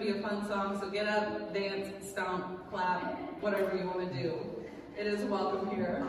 be a fun song, so get up, dance, stomp, clap, whatever you want to do. It is welcome here.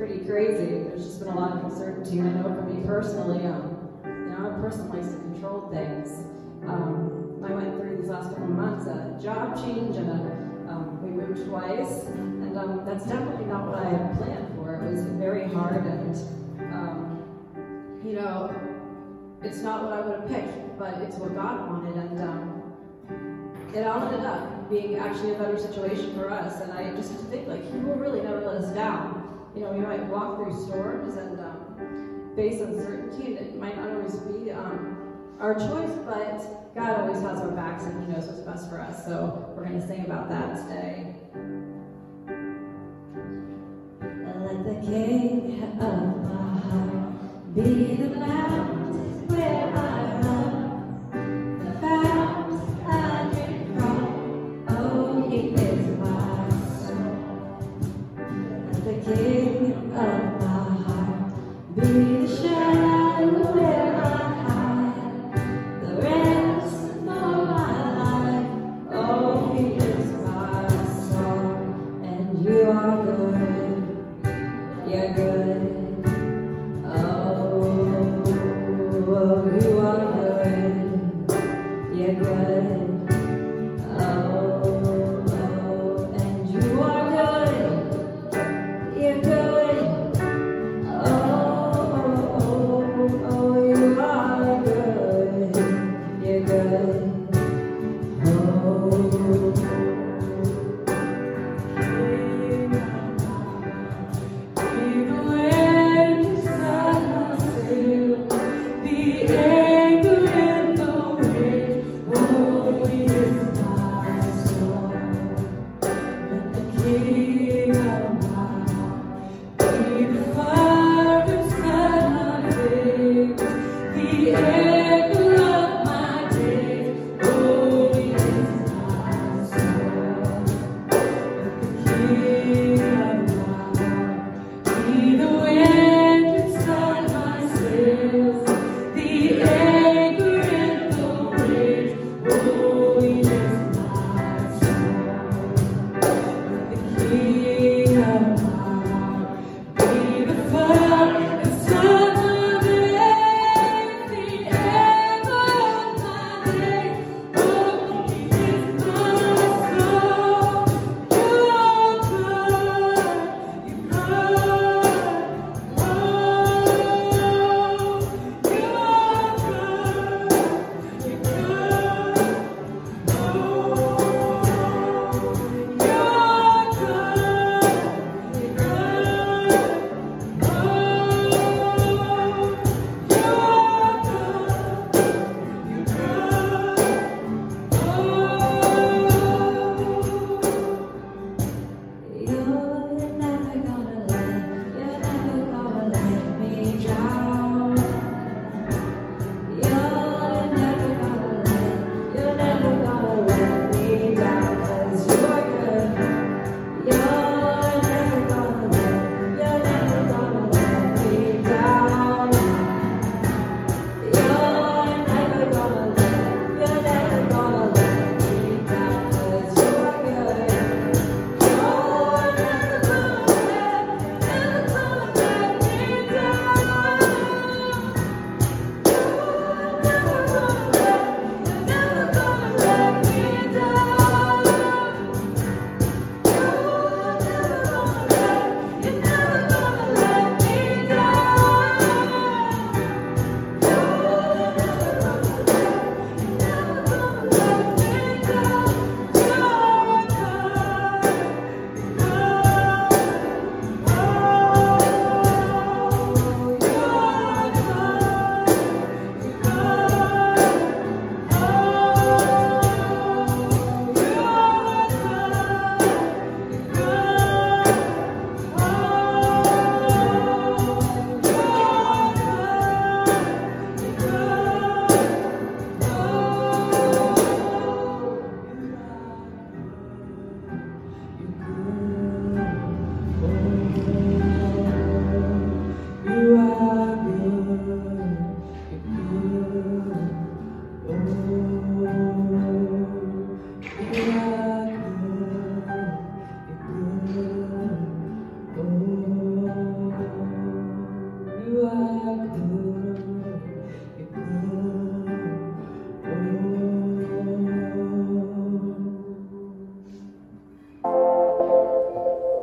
Pretty crazy. There's just been a lot of uncertainty. And I know for me personally, um, you know, I'm a person who likes to control things. Um, I went through these last couple of months a job change and a, um, we moved twice. And um, that's definitely not what I had planned for. It was very hard and, um, you know, it's not what I would have picked, but it's what God wanted. And um, it all ended up being actually a better situation for us. And I just think like He will really never let us down. You know, we might walk through storms and um, face uncertainty, and it might not always be um, our choice, but God always has our backs and He knows what's best for us. So we're going to sing about that today. Let the King of my heart be the mountain where I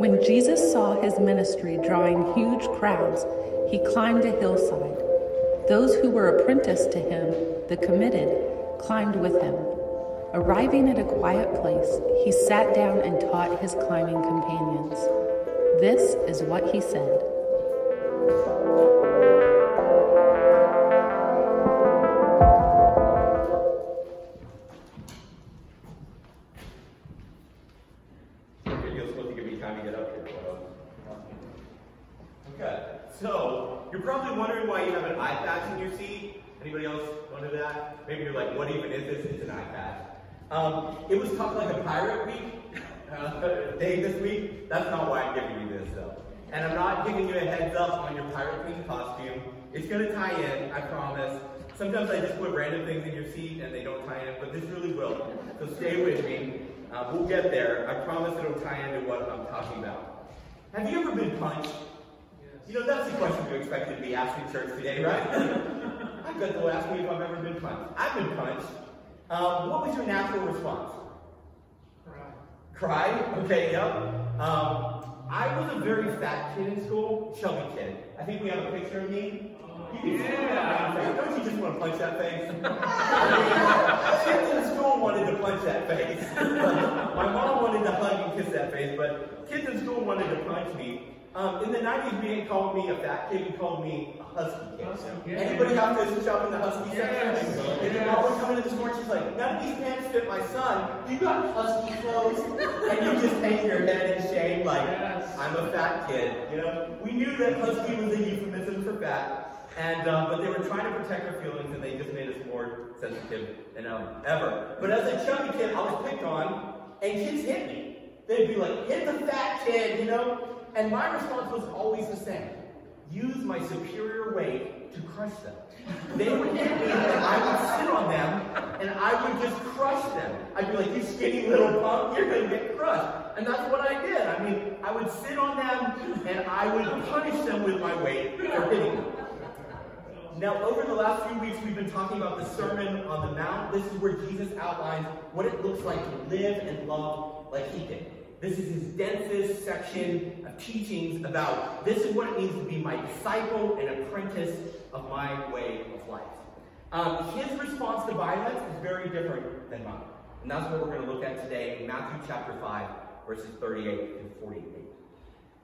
When Jesus saw his ministry drawing huge crowds, he climbed a hillside. Those who were apprenticed to him, the committed, climbed with him. Arriving at a quiet place, he sat down and taught his climbing companions. This is what he said. Sometimes I just put random things in your seat and they don't tie in, but this really will. So stay with me. Uh, we'll get there. I promise it'll tie into what I'm talking about. Have you ever been punched? You know, that's the question you expected to be asked in church today, right? I bet they'll ask me if I've ever been punched. I've been punched. Um, what was your natural response? Cry. Cry? Okay, yep. Um, I was a very fat kid in school, chubby kid. I think we have a picture of me. You can yeah. Don't you just want to punch that face? Kids in school wanted to punch that face. My mom wanted to hug and kiss that face, but kids in school wanted to punch me. Um, in the 90s, we didn't call me a fat kid, we called me a husky kid. Awesome. Anybody have to shop in the husky yes. section? And then mom would come into the store and she's like, none of these pants fit my son. You got husky clothes. and you just hang your head in shame like, yes. I'm a fat kid. You know, we knew that husky was a euphemism for fat. And, um, but they were trying to protect our feelings and they just made us more sensitive than um, ever. But as a chubby kid, I was picked on and kids hit me. They'd be like, hit the fat kid, you know? And my response was always the same. Use my superior weight to crush them. They would hit me and I would sit on them and I would just crush them. I'd be like, you skinny little punk, you're gonna get crushed. And that's what I did. I mean, I would sit on them and I would punish them with my weight for hitting them. Now, over the last few weeks, we've been talking about the Sermon on the Mount. This is where Jesus outlines what it looks like to live and love like he did. This is his densest section of teachings about this is what it means to be my disciple and apprentice of my way of life. Um, his response to violence is very different than mine. And that's what we're going to look at today in Matthew chapter 5, verses 38 and 48.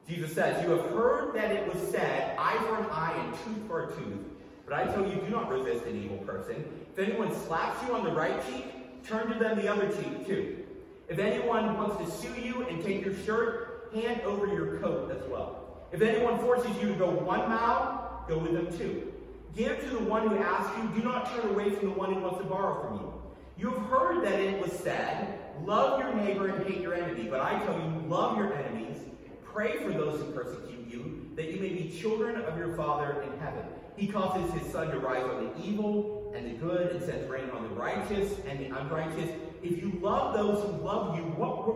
Jesus says, You have heard that it was said, eye for an eye and tooth for a tooth. But I tell you, do not resist an evil person. If anyone slaps you on the right cheek, turn to them the other cheek too. If anyone wants to sue you and take your shirt, hand over your coat as well. If anyone forces you to go one mile, go with them two. Give to the one who asks you, do not turn away from the one who wants to borrow from you. You have heard that it was said, Love your neighbor and hate your enemy. But I tell you, love your enemies, pray for those who persecute you, that you may be children of your Father in heaven. He causes his sun to rise on the evil and the good and sends rain on the righteous and the unrighteous. If you love those who love you, what,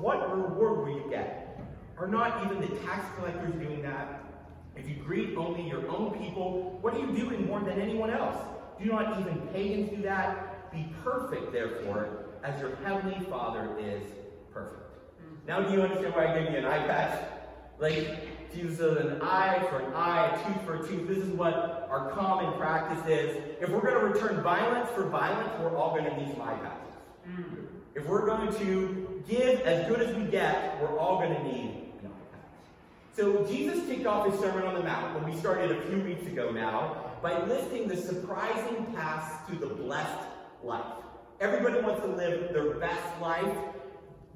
what reward will you get? Are not even the tax collectors doing that? If you greet only your own people, what are you doing more than anyone else? Do not even pagans do that? Be perfect, therefore, as your heavenly Father is perfect. Mm. Now, do you understand why I gave you an eye patch? Like, Jesus says an eye for an eye, a tooth for a tooth. This is what our common practice is. If we're going to return violence for violence, we're all going to need eye patches. Mm. If we're going to give as good as we get, we're all going to need. So Jesus kicked off his Sermon on the Mount when we started a few weeks ago now by listing the surprising paths to the blessed life. Everybody wants to live their best life,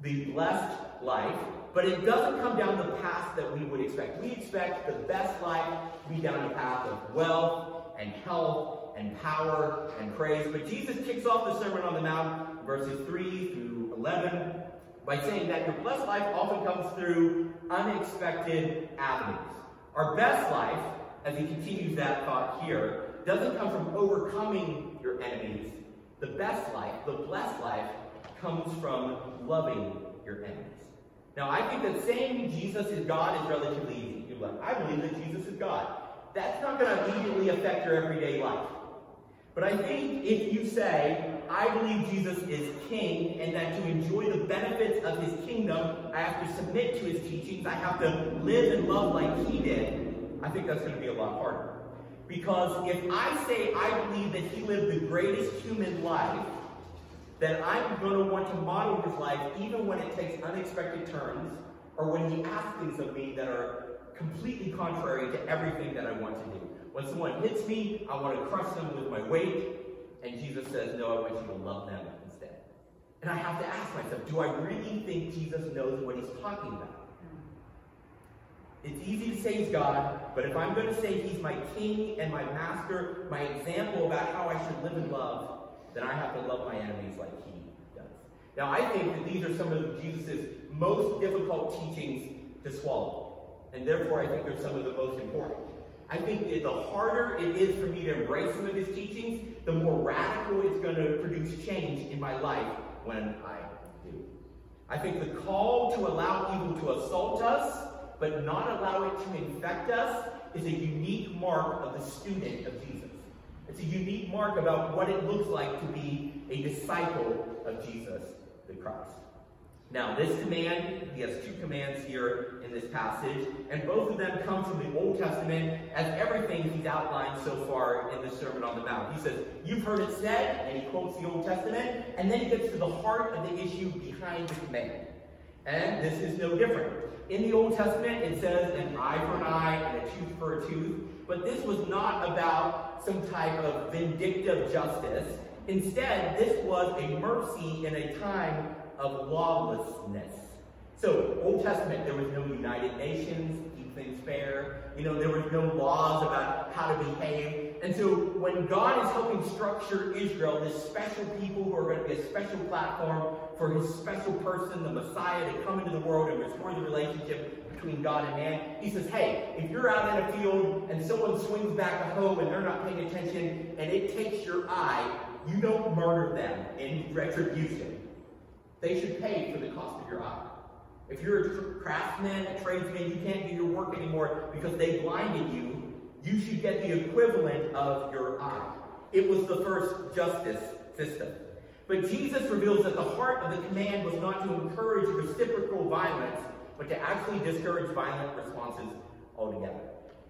the blessed life. But it doesn't come down the path that we would expect. We expect the best life to be down the path of wealth and health and power and praise. But Jesus kicks off the Sermon on the Mount, verses 3 through 11, by saying that your blessed life often comes through unexpected avenues. Our best life, as he continues that thought here, doesn't come from overcoming your enemies. The best life, the blessed life, comes from loving your enemies. Now, I think that saying Jesus is God is relatively easy. You're like, I believe that Jesus is God. That's not going to immediately affect your everyday life. But I think if you say, I believe Jesus is King, and that to enjoy the benefits of his kingdom. I have to submit to his teachings. I have to live and love like he did. I think that's going to be a lot harder. Because if I say I believe that he lived the greatest human life, then I'm going to want to model his life even when it takes unexpected turns or when he asks things of me that are completely contrary to everything that I want to do. When someone hits me, I want to crush them with my weight, and Jesus says, No, I want you to love them instead. And I have to ask myself, do I really think Jesus knows what he's talking about? It's easy to say he's God, but if I'm going to say he's my king and my master, my example about how I should live and love, then I have to love my enemies like he does. Now, I think that these are some of Jesus' most difficult teachings to swallow, and therefore I think they're some of the most important. I think that the harder it is for me to embrace some of his teachings, the more radical it's going to produce change in my life when I do. I think the call to allow evil to assault us but not allow it to infect us is a unique mark of the student of Jesus. It's a unique mark about what it looks like to be a disciple of Jesus the Christ. Now, this command, he has two commands here in this passage, and both of them come from the Old Testament as everything he's outlined so far in the Sermon on the Mount. He says, You've heard it said, and he quotes the Old Testament, and then he gets to the heart of the issue behind the command. And this is no different. In the Old Testament, it says an eye for an eye and a tooth for a tooth, but this was not about some type of vindictive justice. Instead, this was a mercy in a time of lawlessness. So, Old Testament, there was no United Nations, keep things fair. You know, there was no laws about how to behave. And so, when God is helping structure Israel, this special people who are going to be a special platform for his special person, the Messiah, to come into the world and restore the relationship between God and man, he says, hey, if you're out in a field and someone swings back a hoe and they're not paying attention and it takes your eye, you don't murder them in retribution. They should pay for the cost of your eye. If you're a craftsman, a tradesman, you can't do your work anymore because they blinded you, you should get the equivalent of your eye. It was the first justice system. But Jesus reveals that the heart of the command was not to encourage reciprocal violence, but to actually discourage violent responses altogether.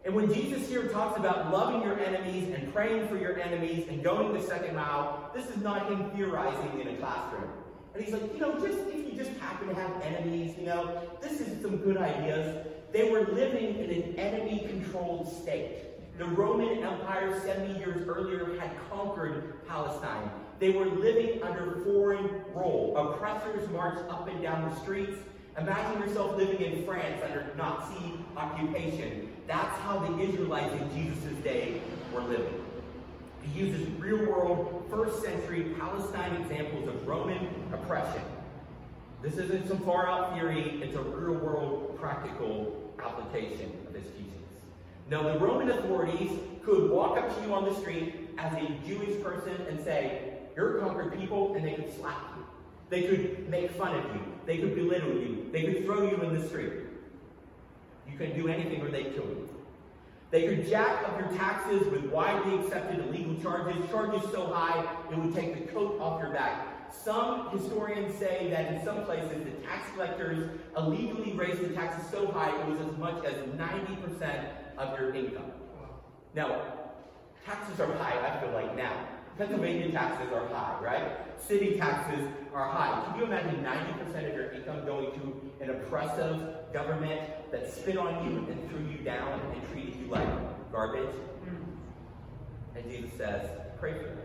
And when Jesus here talks about loving your enemies and praying for your enemies and going the second mile, this is not him theorizing in a classroom. And he's like, you know, just if you just happen to have enemies, you know, this is some good ideas. They were living in an enemy-controlled state. The Roman Empire 70 years earlier had conquered Palestine. They were living under foreign rule. Oppressors marched up and down the streets. Imagine yourself living in France under Nazi occupation. That's how the Israelites in Jesus' day were living. He uses real world, first century Palestine examples of Roman oppression. This isn't some far out theory, it's a real world practical application of his teachings. Now, the Roman authorities could walk up to you on the street as a Jewish person and say, You're a conquered people, and they could slap you. They could make fun of you. They could belittle you. They could throw you in the street. You couldn't do anything or they'd kill you. They could jack up your taxes with widely accepted illegal charges, charges so high it would take the coat off your back. Some historians say that in some places the tax collectors illegally raised the taxes so high it was as much as 90% of your income. Now, taxes are high, I feel like now. Pennsylvania taxes are high, right? City taxes are high. Can you imagine 90% of your income going to an oppressive government that spit on you and threw you down and treated you like garbage? Hmm. And Jesus says, pray for them.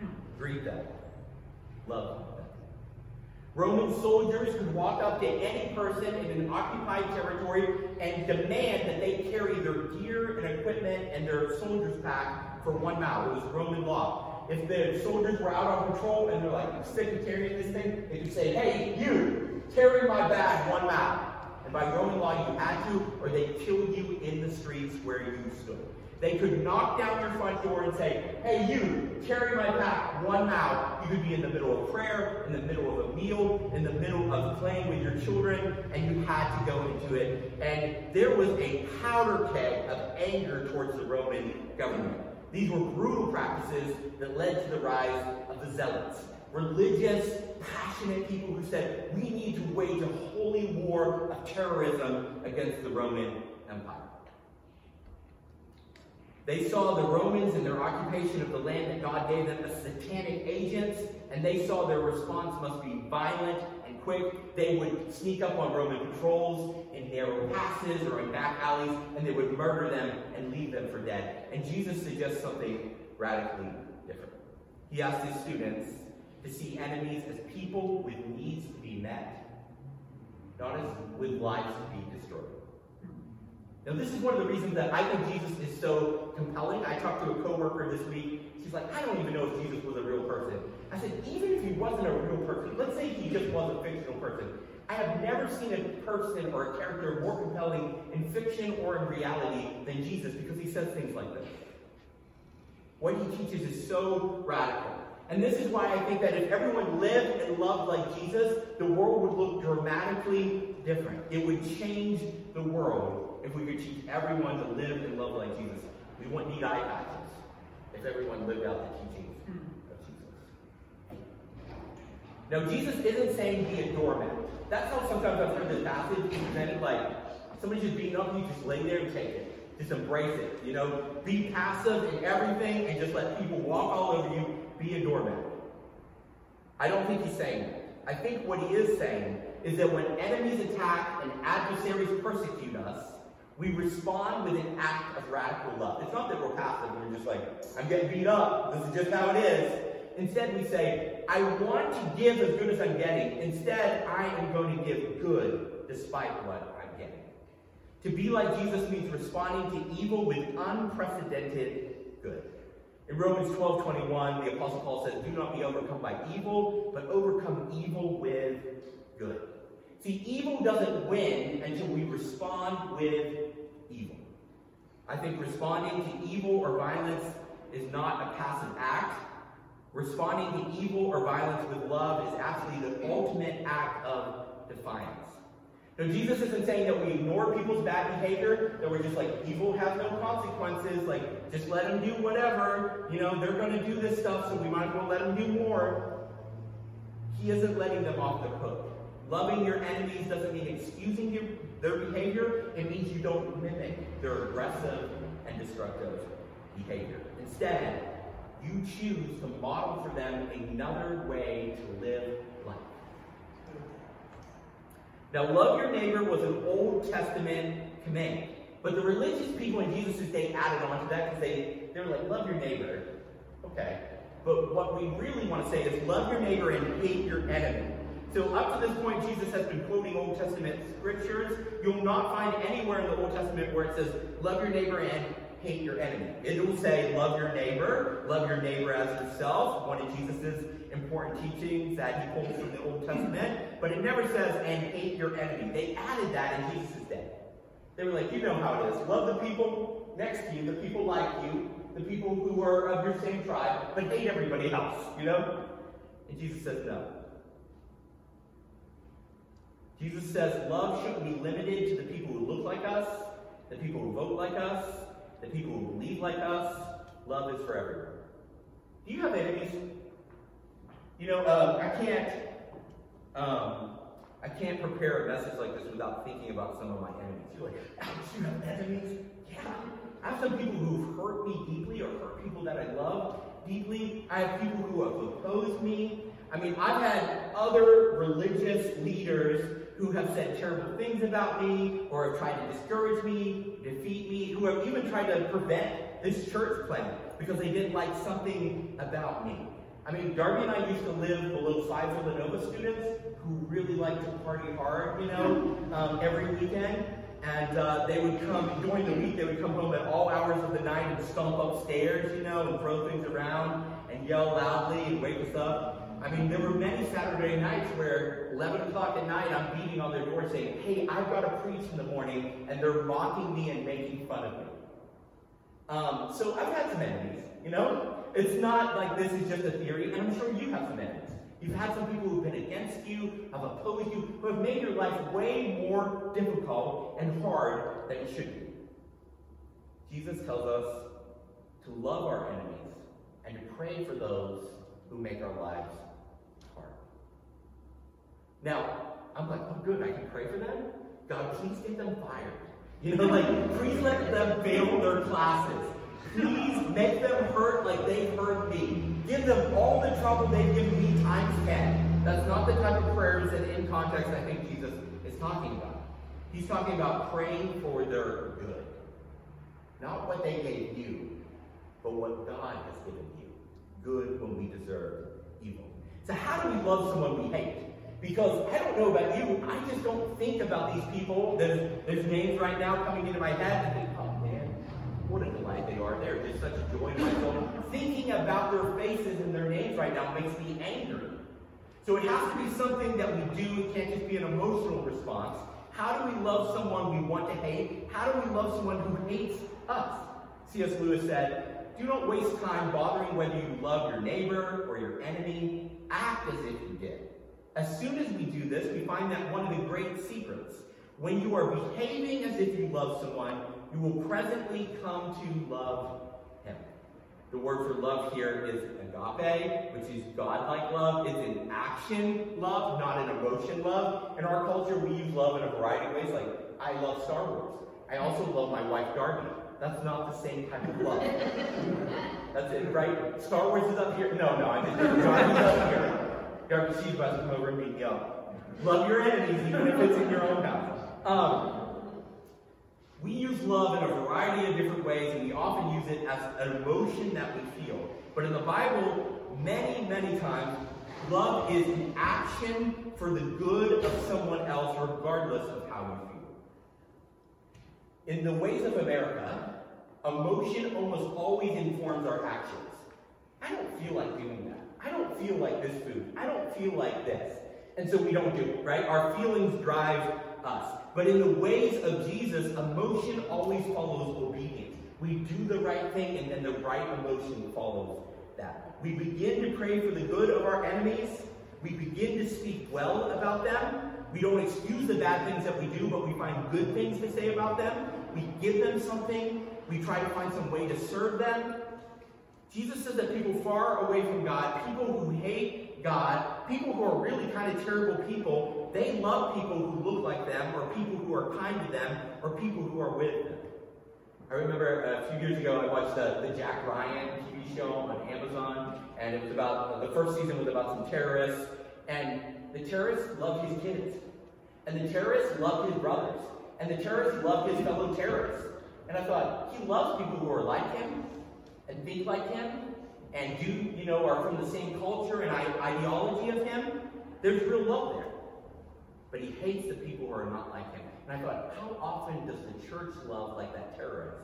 Hmm. Greet them. Love them. Roman soldiers could walk up to any person in an occupied territory and demand that they carry their gear and equipment and their soldier's pack for one mile. It was Roman law. If the soldiers were out on patrol and they're like sick of carrying this thing, they could say, hey, you, carry my bag one mile. And by Roman law, you had to, or they'd kill you in the streets where you stood. They could knock down your front door and say, hey, you, carry my pack one mile. You could be in the middle of prayer, in the middle of a meal, in the middle of playing with your children, and you had to go into it. And there was a powder keg of anger towards the Roman government. These were brutal practices that led to the rise of the zealots. Religious, passionate people who said, we need to wage a holy war of terrorism against the Roman Empire. They saw the Romans in their occupation of the land that God gave them as satanic agents, and they saw their response must be violent and quick. They would sneak up on Roman patrols in narrow passes or in back alleys, and they would murder them and leave them for dead. And Jesus suggests something radically different. He asked his students to see enemies as people with needs to be met, not as with lives to be destroyed. Now, this is one of the reasons that I think Jesus is so compelling. I talked to a coworker this week. She's like, I don't even know if Jesus was a real person. I said, even if he wasn't a real person, let's say he just was a fictional person. I have never seen a person or a character more compelling in fiction or in reality than Jesus because he says things like this. What he teaches is so radical. And this is why I think that if everyone lived and loved like Jesus, the world would look dramatically different. It would change the world if we could teach everyone to live and love like Jesus. We wouldn't need eye patches if everyone lived out the teachings of hmm. Jesus. Now, Jesus isn't saying be a doormat. That's how sometimes I've heard this passage presented like somebody's just beating up you, just lay there and take it. Just embrace it. You know, be passive in everything and just let people walk all over you. Be a doormat. I don't think he's saying that. I think what he is saying is that when enemies attack and adversaries persecute us, we respond with an act of radical love. It's not that we're passive and we're just like, I'm getting beat up. This is just how it is. Instead, we say, I want to give as good as I'm getting. Instead, I am going to give good despite what I'm getting. To be like Jesus means responding to evil with unprecedented good. In Romans 12 21, the Apostle Paul says, Do not be overcome by evil, but overcome evil with good. See, evil doesn't win until we respond with. I think responding to evil or violence is not a passive act. Responding to evil or violence with love is actually the ultimate act of defiance. Now, Jesus isn't saying that we ignore people's bad behavior, that we're just like, evil has no consequences, like, just let them do whatever. You know, they're going to do this stuff, so we might as well let them do more. He isn't letting them off the hook. Loving your enemies doesn't mean excusing their behavior, it means you don't mimic their aggressive and destructive behavior. Instead, you choose to model for them another way to live life. Now, love your neighbor was an Old Testament command. But the religious people in Jesus' day added on to that because they, they were like, love your neighbor. Okay. But what we really want to say is love your neighbor and hate your enemy. So up to this point, Jesus has been quoting Old Testament scriptures. You'll not find anywhere in the Old Testament where it says, love your neighbor and hate your enemy. It will say, love your neighbor, love your neighbor as yourself, one of Jesus' important teachings that he quotes from the Old Testament. But it never says, and hate your enemy. They added that in Jesus' day. They were like, you know how it is. Love the people next to you, the people like you, the people who are of your same tribe, but hate everybody else, you know? And Jesus says no. Jesus says love shouldn't be limited to the people who look like us, the people who vote like us, the people who believe like us. Love is for everyone. Do you have enemies? You know, uh, I can't. Um, I can't prepare a message like this without thinking about some of my enemies. You're like, you have enemies? Yeah. I have some people who've hurt me deeply or hurt people that I love deeply. I have people who have opposed me. I mean, I've had other religious leaders who have said terrible things about me or have tried to discourage me, defeat me, who have even tried to prevent this church plan because they didn't like something about me. I mean, Darby and I used to live below five Villanova students who really liked to party hard, you know, um, every weekend. And uh, they would come, during the week, they would come home at all hours of the night and stomp upstairs, you know, and throw things around and yell loudly and wake us up. I mean, there were many Saturday nights where 11 o'clock at night, I'm beating on their door saying, hey, I've got to preach in the morning, and they're mocking me and making fun of me. Um, so I've had some enemies, you know? It's not like this is just a theory, and I'm sure you have some enemies. You've had some people who've been against you, have opposed you, who have made your life way more difficult and hard than it should be. Jesus tells us to love our enemies and to pray for those who make our lives. Now, I'm like, oh, good, I can pray for them. God, please get them fired. You know, like, please let them fail their classes. Please make them hurt like they've hurt me. Give them all the trouble they've given me times 10. That's not the type of prayers that, in context, I think Jesus is talking about. He's talking about praying for their good. Not what they gave you, but what God has given you. Good when we deserve evil. So, how do we love someone we hate? Because I don't know about you, I just don't think about these people. There's, there's names right now coming into my head. Think, oh man, what a delight they are. They're just such a joy in my soul. Thinking about their faces and their names right now makes me angry. So it has to be something that we do. It can't just be an emotional response. How do we love someone we want to hate? How do we love someone who hates us? C.S. Lewis said, Do not waste time bothering whether you love your neighbor or your enemy. Act as if you did. As soon as we do this, we find that one of the great secrets. When you are behaving as if you love someone, you will presently come to love him. The word for love here is agape, which is godlike love. It's an action love, not an emotion love. In our culture, we use love in a variety of ways. Like, I love Star Wars. I also love my wife, Darby. That's not the same type of love. That's it, right? Star Wars is up here. No, no, I just Darby's up here. Darby, she's about to come over and up. Love your enemies, even if it's in your own house. Um, we use love in a variety of different ways, and we often use it as an emotion that we feel. But in the Bible, many, many times, love is an action for the good of someone else, regardless of how we feel. In the ways of America, emotion almost always informs our actions. I don't feel like doing that. I don't feel like this food. I don't feel like this. And so we don't do it, right? Our feelings drive us. But in the ways of Jesus, emotion always follows obedience. We do the right thing, and then the right emotion follows that. We begin to pray for the good of our enemies. We begin to speak well about them. We don't excuse the bad things that we do, but we find good things to say about them. We give them something. We try to find some way to serve them. Jesus says that people far away from God, people who hate God, people who are really kind of terrible people, they love people who look like them, or people who are kind to them, or people who are with them. I remember a few years ago, I watched the, the Jack Ryan TV show on Amazon, and it was about, uh, the first season was about some terrorists, and the terrorists loved his kids, and the terrorists loved his brothers, and the terrorists loved his fellow terrorists. And I thought, he loves people who are like him, and think like him and you, you know, are from the same culture and ideology of him, there's real love there. But he hates the people who are not like him. And I thought, how often does the church love like that terrorist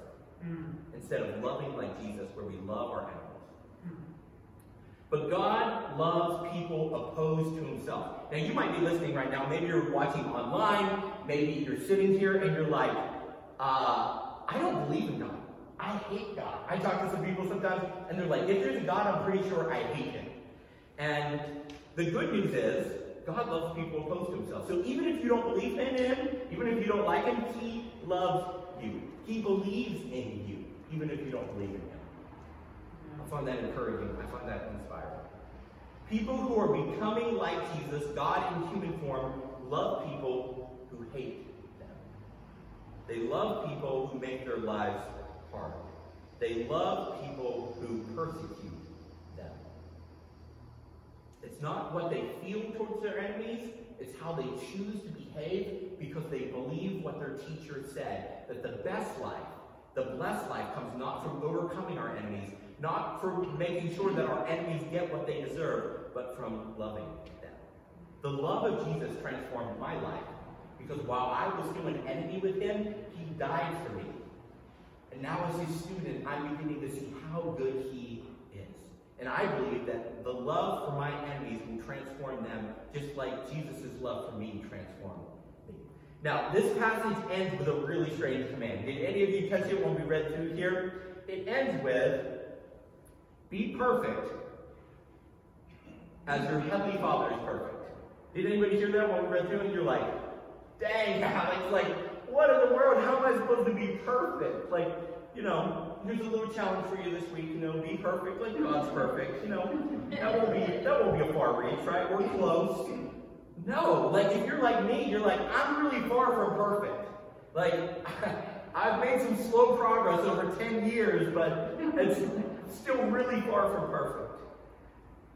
mm. instead of loving like Jesus, where we love our enemies? But God loves people opposed to himself. Now, you might be listening right now. Maybe you're watching online. Maybe you're sitting here and you're like, uh, I don't believe in God. I hate God. I talk to some people sometimes, and they're like, if there's a God, I'm pretty sure I hate him. And the good news is, God loves people opposed to himself. So even if you don't believe in him, even if you don't like him, he loves you. He believes in you, even if you don't believe in him. I find that encouraging. I find that inspiring. People who are becoming like Jesus, God in human form, love people who hate them. They love people who make their lives hard. They love people who persecute them. It's not what they feel towards their enemies, it's how they choose to behave because they believe what their teacher said that the best life, the blessed life, comes not from overcoming our enemies, not from making sure that our enemies get what they deserve, but from loving them. The love of Jesus transformed my life because while I was still an enemy with him, he died for me. And now, as his student, I'm beginning to see how good he is. And I believe that the love for my enemies will transform them just like Jesus' love for me transformed me. Now, this passage ends with a really strange command. Did any of you catch it when we read through here? It ends with, Be perfect as your heavenly Father is perfect. Did anybody hear that when we read through it? You're like, dang, Alex, like, what in the world? How am I supposed to be perfect? Like, you know, here's a little challenge for you this week. You know, be perfect like God's perfect. You know, that won't be that won't be a far reach, right? We're close. No, like if you're like me, you're like, I'm really far from perfect. Like, I've made some slow progress over 10 years, but it's still really far from perfect.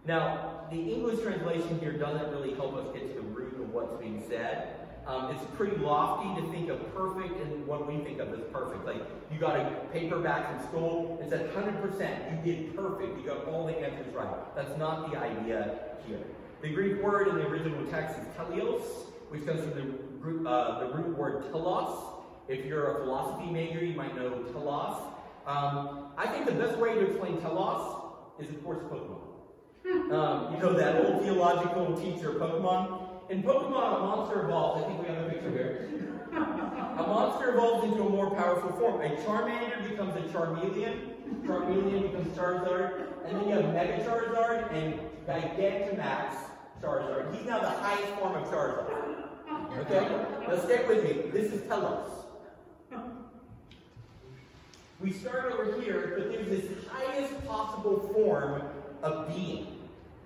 Now, the English translation here doesn't really help us get to the root of what's being said. Um, it's pretty lofty to think of perfect and what we think of as perfect. Like, you got a paper back from school, it said 100%, you did perfect, you got all the answers right. That's not the idea here. The Greek word in the original text is teleios, which comes from the root, uh, the root word telos. If you're a philosophy major, you might know telos. Um, I think the best way to explain telos is, of course, Pokemon. Um, you know that old theological teacher, Pokemon? In Pokemon, a monster evolves. I think we have a picture here. a monster evolves into a more powerful form. A Charmander becomes a Charmeleon. Charmeleon becomes Charizard. And then you have Mega Charizard and Gigantamax Charizard. He's now the highest form of Charizard. Okay? Now stay with me. This is Telos. We start over here, but there's this highest possible form of being.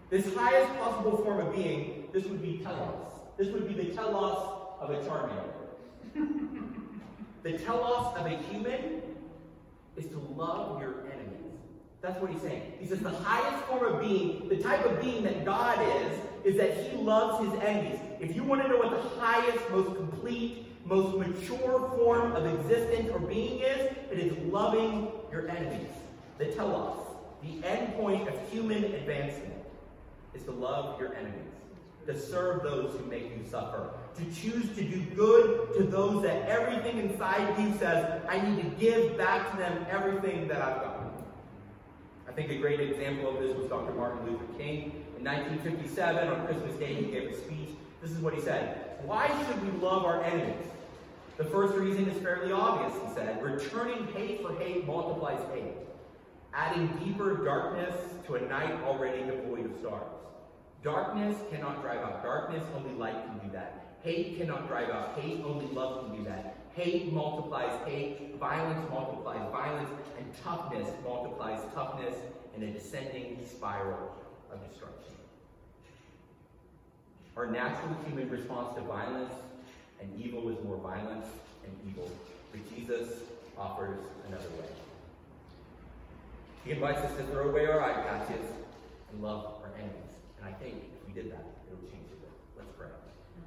This highest possible form of being, this would be telos. This would be the telos of a Charmander. the telos of a human is to love your enemies. That's what he's saying. He says the highest form of being, the type of being that God is, is that he loves his enemies. If you want to know what the highest, most complete, most mature form of existence or being is, it is loving your enemies. The telos, the end point of human advancement is to love your enemies, to serve those who make you suffer, to choose to do good to those that everything inside you says, I need to give back to them everything that I've got. I think a great example of this was Dr. Martin Luther King. In 1957, on Christmas Day, he gave a speech. This is what he said Why should we love our enemies? The first reason is fairly obvious, he said. Returning hate for hate multiplies hate, adding deeper darkness to a night already devoid of stars. Darkness cannot drive out darkness, only light can do that. Hate cannot drive out hate, only love can do that. Hate multiplies hate, violence multiplies violence, and toughness multiplies toughness in a descending spiral of destruction. Our natural human response to violence and evil is more violence and evil, but Jesus offers another way. He invites us to throw away our eye patches and love our enemies. And I think if we did that, it would change the world. Let's pray.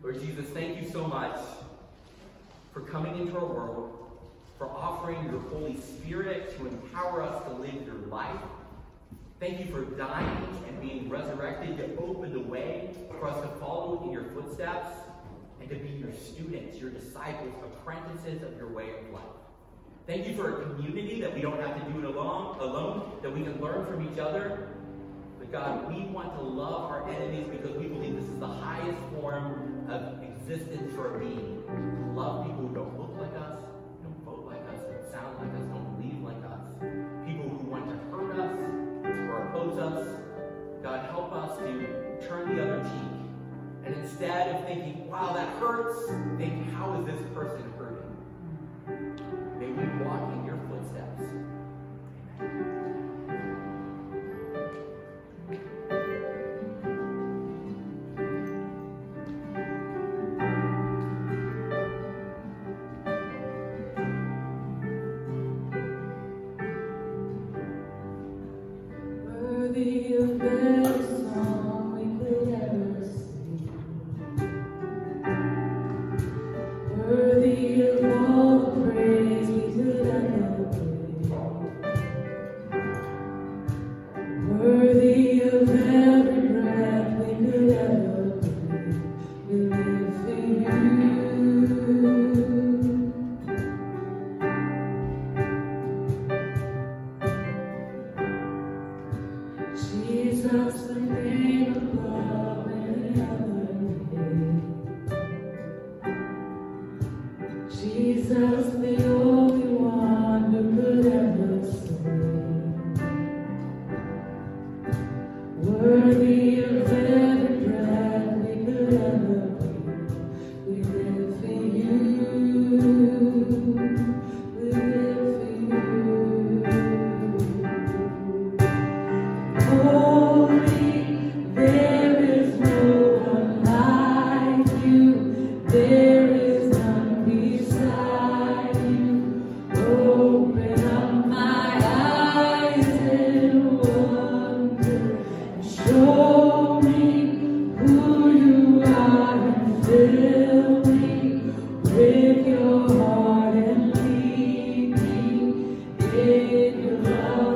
Lord Jesus, thank you so much for coming into our world, for offering your Holy Spirit to empower us to live your life. Thank you for dying and being resurrected to open the way for us to follow in your footsteps and to be your students, your disciples, apprentices of your way of life. Thank you for a community that we don't have to do it alone, alone that we can learn from each other, God, we want to love our enemies because we believe this is the highest form of existence for a being. To love people who don't look like us, don't vote like us, don't sound like us, don't believe like us. People who want to hurt us or oppose us. God, help us to turn the other cheek. And instead of thinking, wow, that hurts, think, how is this person hurting? May we walk Worthy of You. love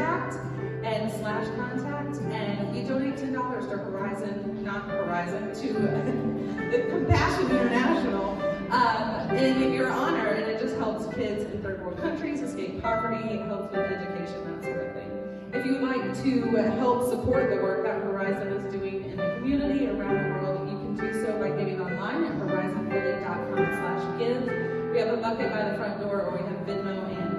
contact and slash contact, and we donate $10 to Horizon, not Horizon, to the Compassion International um, in your honor, and it just helps kids in third world countries escape poverty, helps with education, that sort of thing. If you would like to help support the work that Horizon is doing in the community around the world, you can do so by giving online at horizonphilly.com slash give. We have a bucket by the front door, or we have Venmo and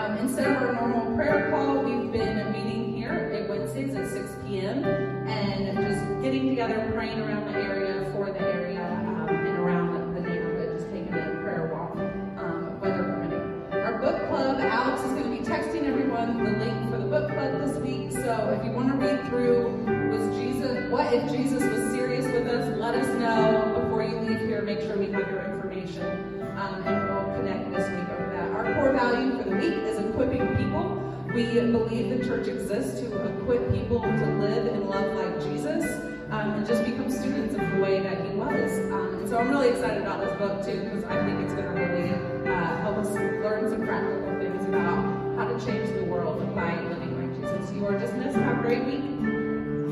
um, instead of our normal prayer call, we've been meeting here at Wednesdays at 6 p.m. and just getting together, praying around the area for the area um, and around the neighborhood, just taking a prayer walk, um, weather permitting. Our book club, Alex is going to be texting everyone the link for the book club this week. So if you want to read through, was Jesus? What if Jesus was serious with us? Let us know before you leave here. Make sure we have your information, um, and we'll We believe the church exists to equip people to live and love like Jesus um, and just become students of the way that he was. Um, and so I'm really excited about this book too because I think it's going to really uh, help us learn some practical things about how to change the world by living like Jesus. You are dismissed. Have a great week.